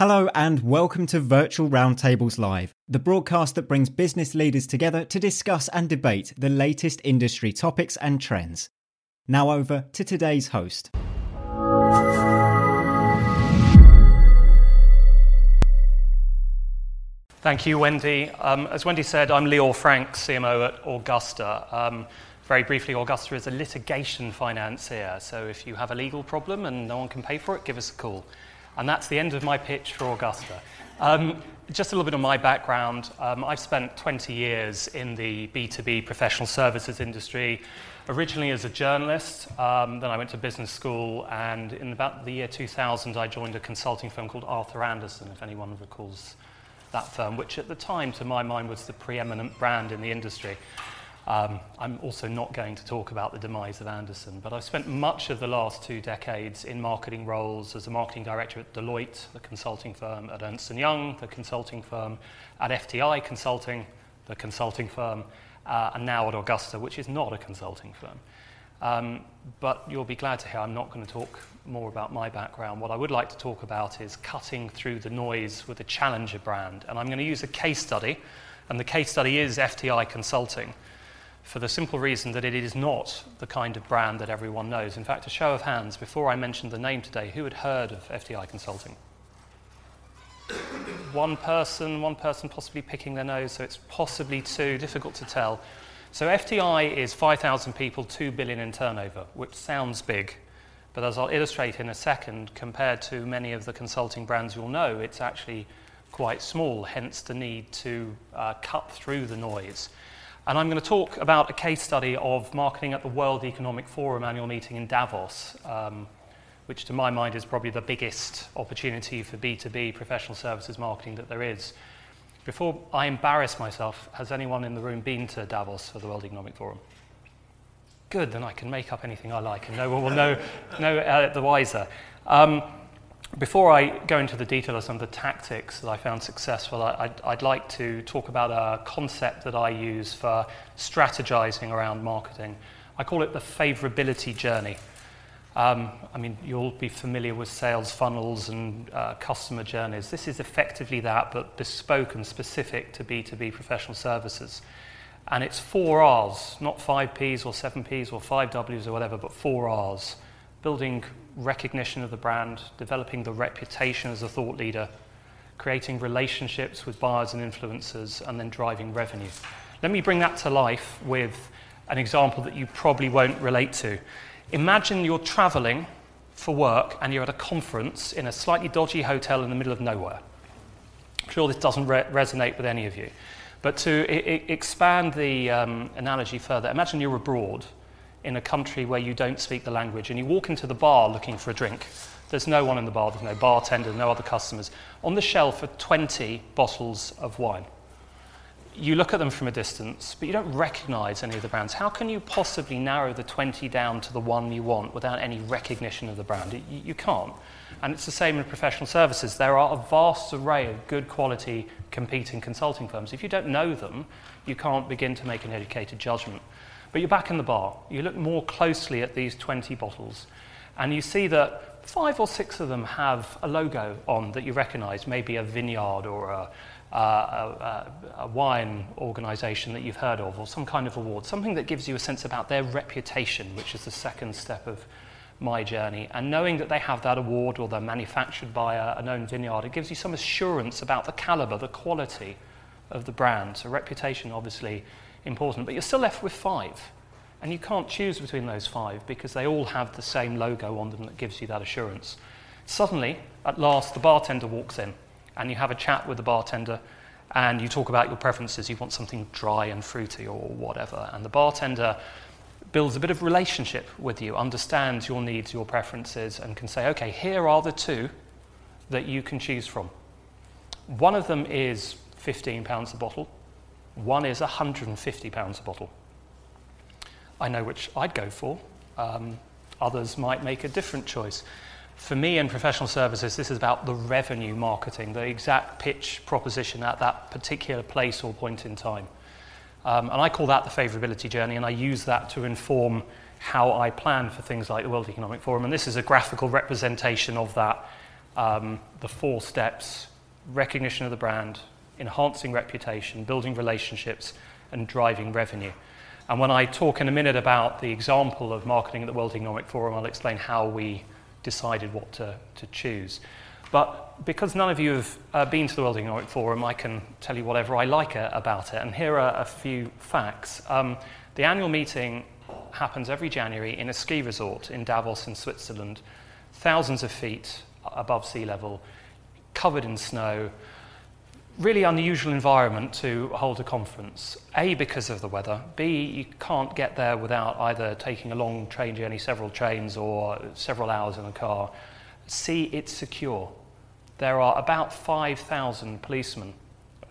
Hello and welcome to Virtual Roundtables Live, the broadcast that brings business leaders together to discuss and debate the latest industry topics and trends. Now over to today's host. Thank you, Wendy. Um, as Wendy said, I'm Lior Frank, CMO at Augusta. Um, very briefly, Augusta is a litigation financier, so if you have a legal problem and no one can pay for it, give us a call. And that's the end of my pitch for Augusta. Um, just a little bit of my background. Um, I've spent 20 years in the B2B professional services industry, originally as a journalist. Um, then I went to business school, and in about the year 2000, I joined a consulting firm called Arthur Andersen, if anyone recalls that firm, which at the time, to my mind, was the preeminent brand in the industry. Um, I'm also not going to talk about the demise of Andersen, but I've spent much of the last two decades in marketing roles as a marketing director at Deloitte, the consulting firm, at Ernst & Young, the consulting firm, at FTI Consulting, the consulting firm, uh, and now at Augusta, which is not a consulting firm. Um, but you'll be glad to hear I'm not going to talk more about my background. What I would like to talk about is cutting through the noise with a challenger brand. And I'm going to use a case study, and the case study is FTI Consulting for the simple reason that it is not the kind of brand that everyone knows. In fact, a show of hands, before I mentioned the name today, who had heard of FTI Consulting? one person, one person possibly picking their nose, so it's possibly two, difficult to tell. So FTI is 5,000 people, 2 billion in turnover, which sounds big. But as I'll illustrate in a second, compared to many of the consulting brands you'll know, it's actually quite small, hence the need to uh, cut through the noise. And I'm going to talk about a case study of marketing at the World Economic Forum annual meeting in Davos, um, which to my mind is probably the biggest opportunity for B2B professional services marketing that there is. Before I embarrass myself, has anyone in the room been to Davos for the World Economic Forum? Good, then I can make up anything I like and no one will know, know uh, the wiser. Um, before I go into the detail of some of the tactics that I found successful, I, would like to talk about a concept that I use for strategizing around marketing. I call it the favorability journey. Um, I mean, you'll be familiar with sales funnels and uh, customer journeys. This is effectively that, but bespoke and specific to B2B professional services. And it's four R's, not five P's or seven P's or five W's or whatever, but four R's building recognition of the brand, developing the reputation as a thought leader, creating relationships with buyers and influencers, and then driving revenue. Let me bring that to life with an example that you probably won't relate to. Imagine you're traveling for work and you're at a conference in a slightly dodgy hotel in the middle of nowhere. I'm sure this doesn't re- resonate with any of you. But to I- expand the um, analogy further, imagine you're abroad in a country where you don't speak the language and you walk into the bar looking for a drink. There's no one in the bar, there's no bartender, no other customers. On the shelf are 20 bottles of wine. You look at them from a distance, but you don't recognize any of the brands. How can you possibly narrow the 20 down to the one you want without any recognition of the brand? You, you can't. And it's the same in professional services. There are a vast array of good quality competing consulting firms. If you don't know them, you can't begin to make an educated judgment. But you're back in the bar. You look more closely at these 20 bottles, and you see that five or six of them have a logo on that you recognize, maybe a vineyard or a, a, a, a wine organization that you've heard of, or some kind of award, something that gives you a sense about their reputation, which is the second step of my journey. And knowing that they have that award or they're manufactured by a, a known vineyard, it gives you some assurance about the caliber, the quality of the brand. So, reputation, obviously, important, but you're still left with five. And you can't choose between those five because they all have the same logo on them that gives you that assurance. Suddenly, at last, the bartender walks in and you have a chat with the bartender and you talk about your preferences. You want something dry and fruity or whatever. And the bartender builds a bit of relationship with you, understands your needs, your preferences, and can say, okay, here are the two that you can choose from. One of them is £15 a bottle, one is £150 a bottle. I know which I'd go for. Um, others might make a different choice. For me in professional services, this is about the revenue marketing, the exact pitch proposition at that particular place or point in time. Um, and I call that the favorability journey, and I use that to inform how I plan for things like the World Economic Forum. And this is a graphical representation of that um, the four steps recognition of the brand, enhancing reputation, building relationships, and driving revenue. And when I talk in a minute about the example of marketing at the World Economic Forum, I'll explain how we decided what to, to choose. But because none of you have uh, been to the World Economic Forum, I can tell you whatever I like uh, about it. And here are a few facts. Um, the annual meeting happens every January in a ski resort in Davos in Switzerland, thousands of feet above sea level, covered in snow. Really unusual environment to hold a conference. A, because of the weather. B, you can't get there without either taking a long train journey, several trains, or several hours in a car. C, it's secure. There are about 5,000 policemen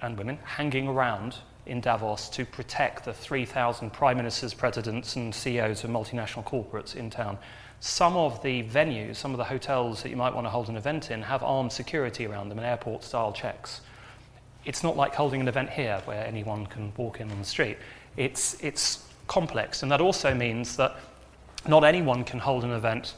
and women hanging around in Davos to protect the 3,000 prime ministers, presidents, and CEOs of multinational corporates in town. Some of the venues, some of the hotels that you might want to hold an event in, have armed security around them and airport style checks. It's not like holding an event here where anyone can walk in on the street. It's, it's complex, and that also means that not anyone can hold an event.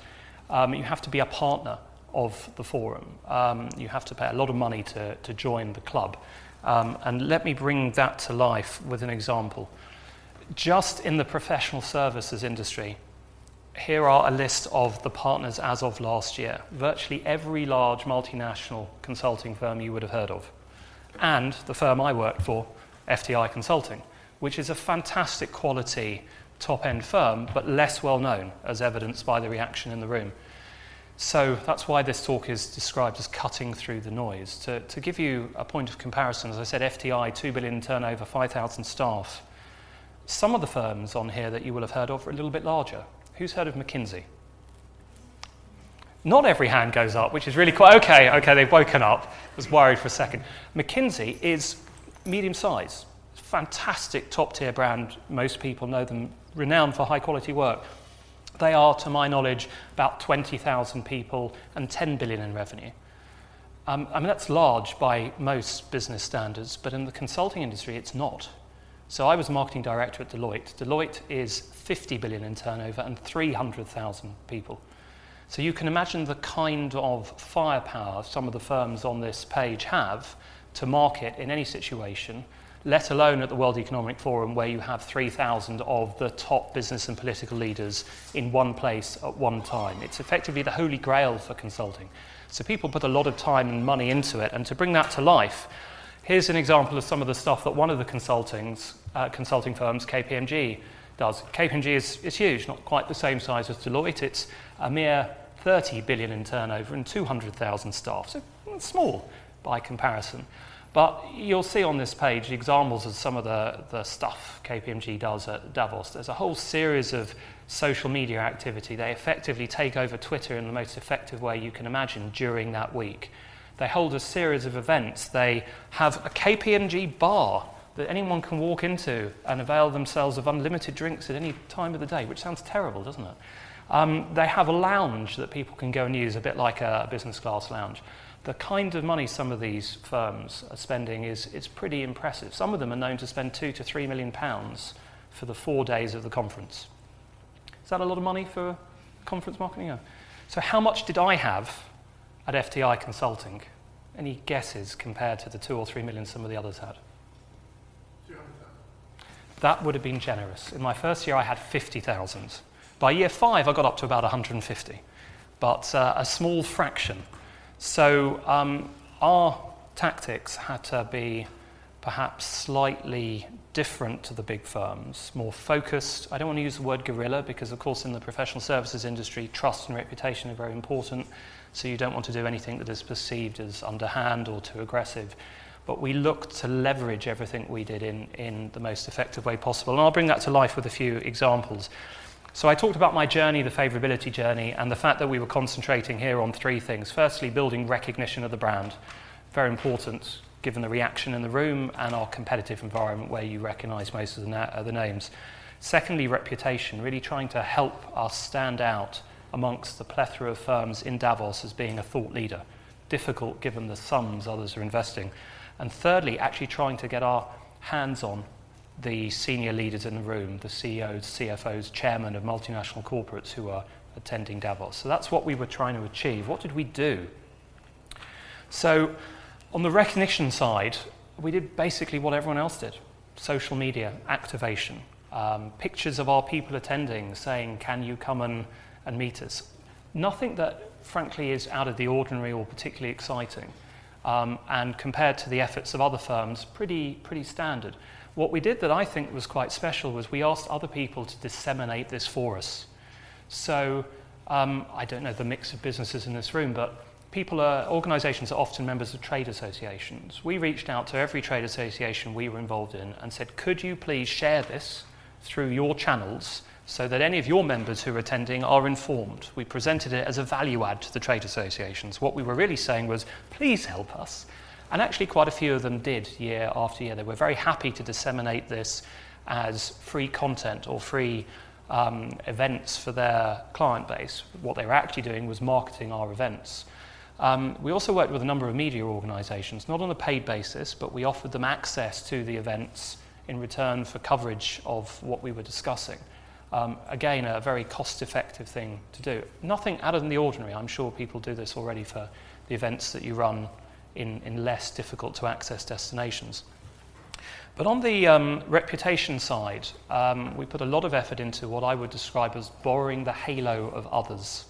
Um, you have to be a partner of the forum. Um, you have to pay a lot of money to, to join the club. Um, and let me bring that to life with an example. Just in the professional services industry, here are a list of the partners as of last year. Virtually every large multinational consulting firm you would have heard of. And the firm I worked for, FTI Consulting, which is a fantastic quality top end firm, but less well known, as evidenced by the reaction in the room. So that's why this talk is described as cutting through the noise. To, to give you a point of comparison, as I said, FTI, 2 billion turnover, 5,000 staff. Some of the firms on here that you will have heard of are a little bit larger. Who's heard of McKinsey? Not every hand goes up, which is really quite okay. Okay, they've woken up. I was worried for a second. McKinsey is medium size, fantastic top tier brand. Most people know them, renowned for high quality work. They are, to my knowledge, about 20,000 people and 10 billion in revenue. Um, I mean, that's large by most business standards, but in the consulting industry, it's not. So I was marketing director at Deloitte. Deloitte is 50 billion in turnover and 300,000 people. So you can imagine the kind of firepower some of the firms on this page have to market in any situation let alone at the World Economic Forum, where you have 3,000 of the top business and political leaders in one place at one time. It's effectively the holy grail for consulting. So people put a lot of time and money into it, and to bring that to life, here's an example of some of the stuff that one of the consultings, uh, consulting firms, KPMG, does. KPMG is, is huge, not quite the same size as Deloitte. It's a mere 30 billion in turnover and 200,000 staff, so small by comparison. But you'll see on this page examples of some of the, the stuff KPMG does at Davos. There's a whole series of social media activity. They effectively take over Twitter in the most effective way you can imagine during that week. They hold a series of events. They have a KPMG bar that anyone can walk into and avail themselves of unlimited drinks at any time of the day, which sounds terrible, doesn't it? Um, they have a lounge that people can go and use, a bit like a business class lounge the kind of money some of these firms are spending is, is pretty impressive. Some of them are known to spend two to three million pounds for the four days of the conference. Is that a lot of money for conference marketing? So, how much did I have at FTI Consulting? Any guesses compared to the two or three million some of the others had? That would have been generous. In my first year, I had 50,000. By year five, I got up to about 150, but uh, a small fraction so um, our tactics had to be perhaps slightly different to the big firms, more focused. I don't want to use the word guerrilla because, of course, in the professional services industry, trust and reputation are very important. So you don't want to do anything that is perceived as underhand or too aggressive. But we looked to leverage everything we did in, in the most effective way possible. And I'll bring that to life with a few examples. So I talked about my journey, the favorability journey, and the fact that we were concentrating here on three things. Firstly, building recognition of the brand. Very important given the reaction in the room and our competitive environment where you recognize most of the, na- the names. Secondly, reputation, really trying to help us stand out amongst the plethora of firms in Davos as being a thought leader. Difficult given the sums others are investing. And thirdly, actually trying to get our hands on the senior leaders in the room, the CEOs, CFOs, chairmen of multinational corporates who are attending Davos. So that's what we were trying to achieve. What did we do? So, on the recognition side, we did basically what everyone else did social media activation, um, pictures of our people attending saying, Can you come and, and meet us? Nothing that, frankly, is out of the ordinary or particularly exciting. Um, and compared to the efforts of other firms, pretty, pretty standard. What we did that I think was quite special was we asked other people to disseminate this for us. So um, I don't know the mix of businesses in this room, but people are, organizations are often members of trade associations. We reached out to every trade association we were involved in and said, could you please share this through your channels so that any of your members who are attending are informed. We presented it as a value add to the trade associations. What we were really saying was, please help us. And actually, quite a few of them did year after year. They were very happy to disseminate this as free content or free um, events for their client base. What they were actually doing was marketing our events. Um, we also worked with a number of media organisations, not on a paid basis, but we offered them access to the events in return for coverage of what we were discussing. Um, again, a very cost effective thing to do. Nothing out of the ordinary. I'm sure people do this already for the events that you run in, in less difficult to access destinations. But on the um, reputation side, um, we put a lot of effort into what I would describe as borrowing the halo of others.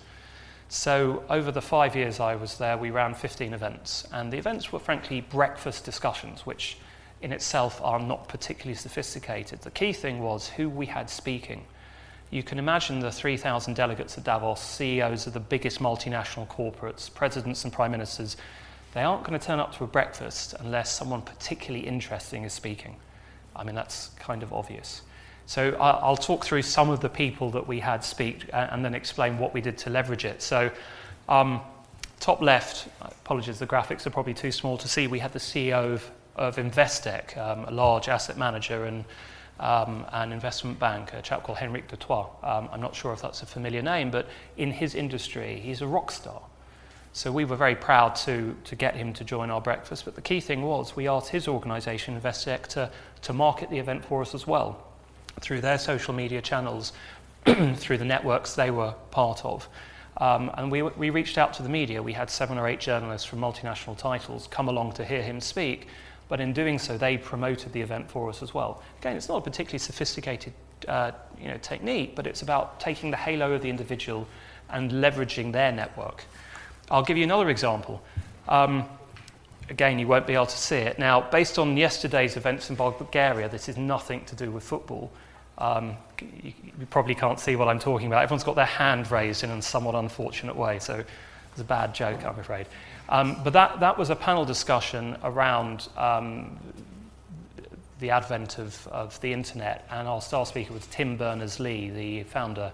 So, over the five years I was there, we ran 15 events, and the events were frankly breakfast discussions, which in itself are not particularly sophisticated. The key thing was who we had speaking. You can imagine the 3,000 delegates at Davos, CEOs of the biggest multinational corporates, presidents and prime ministers, they aren't going to turn up to a breakfast unless someone particularly interesting is speaking. I mean, that's kind of obvious. So I'll talk through some of the people that we had speak and then explain what we did to leverage it. So, um, top left, apologies, the graphics are probably too small to see. We had the CEO of, of Investec, um, a large asset manager and um, an investment bank, a chap called Hendrik du Toit. Um, I'm not sure if that's a familiar name, but in his industry, he's a rock star. So we were very proud to, to get him to join our breakfast. But the key thing was we asked his organisation, Investec, to, to market the event for us as well through their social media channels, through the networks they were part of. Um, and we, we reached out to the media. We had seven or eight journalists from multinational titles come along to hear him speak. But in doing so, they promoted the event for us as well. Again, it's not a particularly sophisticated uh, you know, technique, but it's about taking the halo of the individual and leveraging their network. I'll give you another example. Um, again, you won't be able to see it. Now, based on yesterday's events in Bulgaria, this is nothing to do with football. Um, you, you, probably can't see what I'm talking about. Everyone's got their hand raised in a somewhat unfortunate way, so it's a bad joke, I'm afraid. Um, but that, that was a panel discussion around um, the advent of, of the internet, and our star speaker was Tim Berners Lee, the founder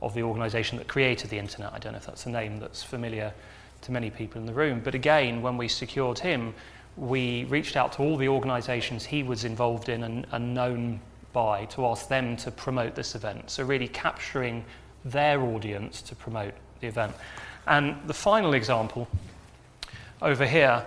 of the organization that created the internet. I don't know if that's a name that's familiar to many people in the room. But again, when we secured him, we reached out to all the organizations he was involved in and, and known by to ask them to promote this event. So, really capturing their audience to promote the event. And the final example over here,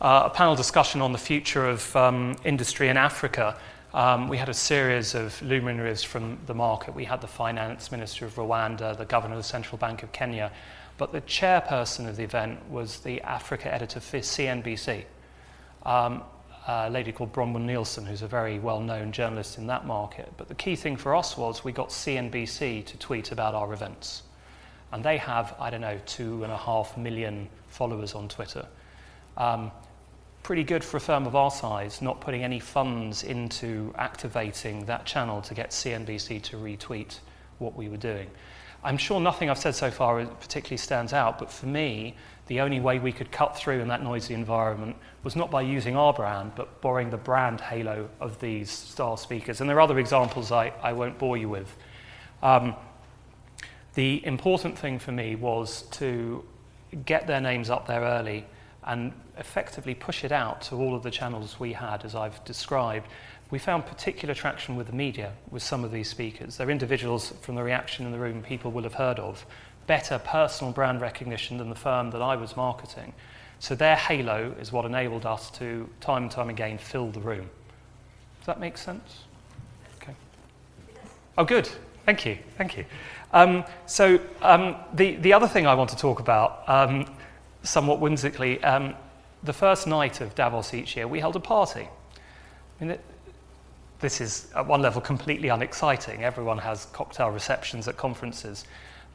uh, a panel discussion on the future of um, industry in Africa. Um, we had a series of luminaries from the market. We had the finance minister of Rwanda, the governor of the central bank of Kenya, but the chairperson of the event was the Africa editor for CNBC, um, a lady called Bronwyn Nielsen, who's a very well known journalist in that market. But the key thing for us was we got CNBC to tweet about our events. And they have, I don't know, two and a half million followers on Twitter. Um, pretty good for a firm of our size, not putting any funds into activating that channel to get CNBC to retweet what we were doing. I'm sure nothing I've said so far particularly stands out, but for me, the only way we could cut through in that noisy environment was not by using our brand, but borrowing the brand halo of these star speakers. And there are other examples I, I won't bore you with. Um, the important thing for me was to get their names up there early and effectively push it out to all of the channels we had, as I've described, we found particular traction with the media with some of these speakers. They're individuals from the reaction in the room people will have heard of, better personal brand recognition than the firm that I was marketing. So their halo is what enabled us to, time and time again, fill the room. Does that make sense? Okay. Oh, good. Thank you. Thank you. Um, so um, the, the other thing I want to talk about, um, somewhat whimsically, um, the first night of Davos each year, we held a party. I mean, this is at one level completely unexciting. Everyone has cocktail receptions at conferences.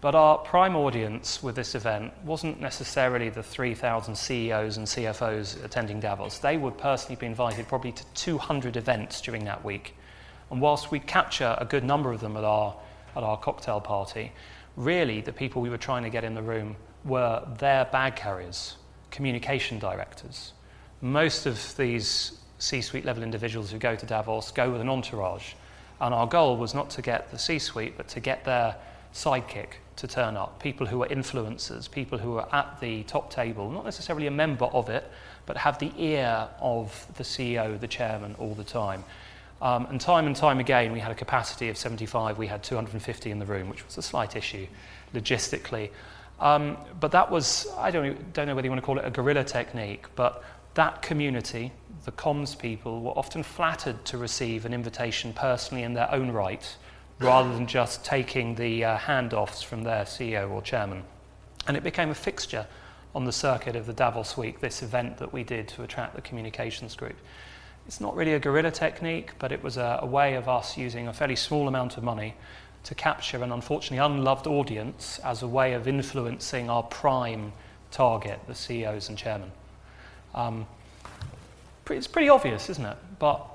But our prime audience with this event wasn't necessarily the 3,000 CEOs and CFOs attending Davos. They would personally be invited probably to 200 events during that week. And whilst we capture a good number of them at our, at our cocktail party, really the people we were trying to get in the room were their bag carriers, communication directors. Most of these C suite level individuals who go to Davos go with an entourage. And our goal was not to get the C suite, but to get their sidekick to turn up, people who are influencers, people who are at the top table, not necessarily a member of it, but have the ear of the CEO, the chairman, all the time. Um, and time and time again, we had a capacity of 75, we had 250 in the room, which was a slight issue logistically. Um, but that was, I don't, don't know whether you want to call it a guerrilla technique, but that community, the comms people, were often flattered to receive an invitation personally in their own right rather than just taking the uh, handoffs from their CEO or chairman. And it became a fixture on the circuit of the Davos Week, this event that we did to attract the communications group. It's not really a guerrilla technique, but it was a, a way of us using a fairly small amount of money to capture an unfortunately unloved audience as a way of influencing our prime target, the CEOs and chairmen. Um, it's pretty obvious, isn't it? But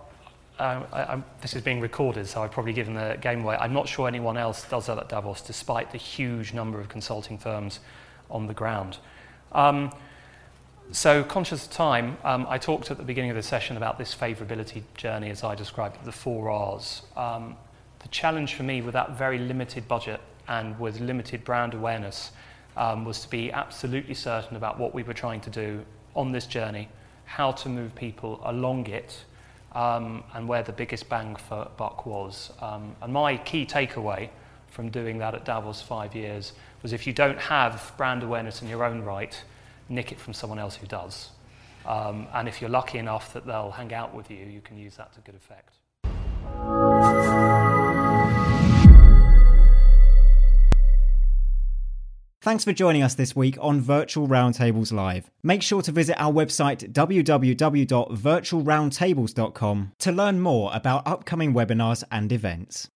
um, I, this is being recorded, so I've probably given the game away. I'm not sure anyone else does that at Davos, despite the huge number of consulting firms on the ground. Um, so, conscious of time, um, I talked at the beginning of the session about this favorability journey as I described it, the four R's. Um, the challenge for me with that very limited budget and with limited brand awareness um, was to be absolutely certain about what we were trying to do on this journey, how to move people along it um, and where the biggest bang for buck was. Um, and my key takeaway from doing that at Davos five years was if you don't have brand awareness in your own right, nick it from someone else who does. Um, and if you're lucky enough that they'll hang out with you, you can use that to good effect. Thanks for joining us this week on Virtual Roundtables Live. Make sure to visit our website www.virtualroundtables.com to learn more about upcoming webinars and events.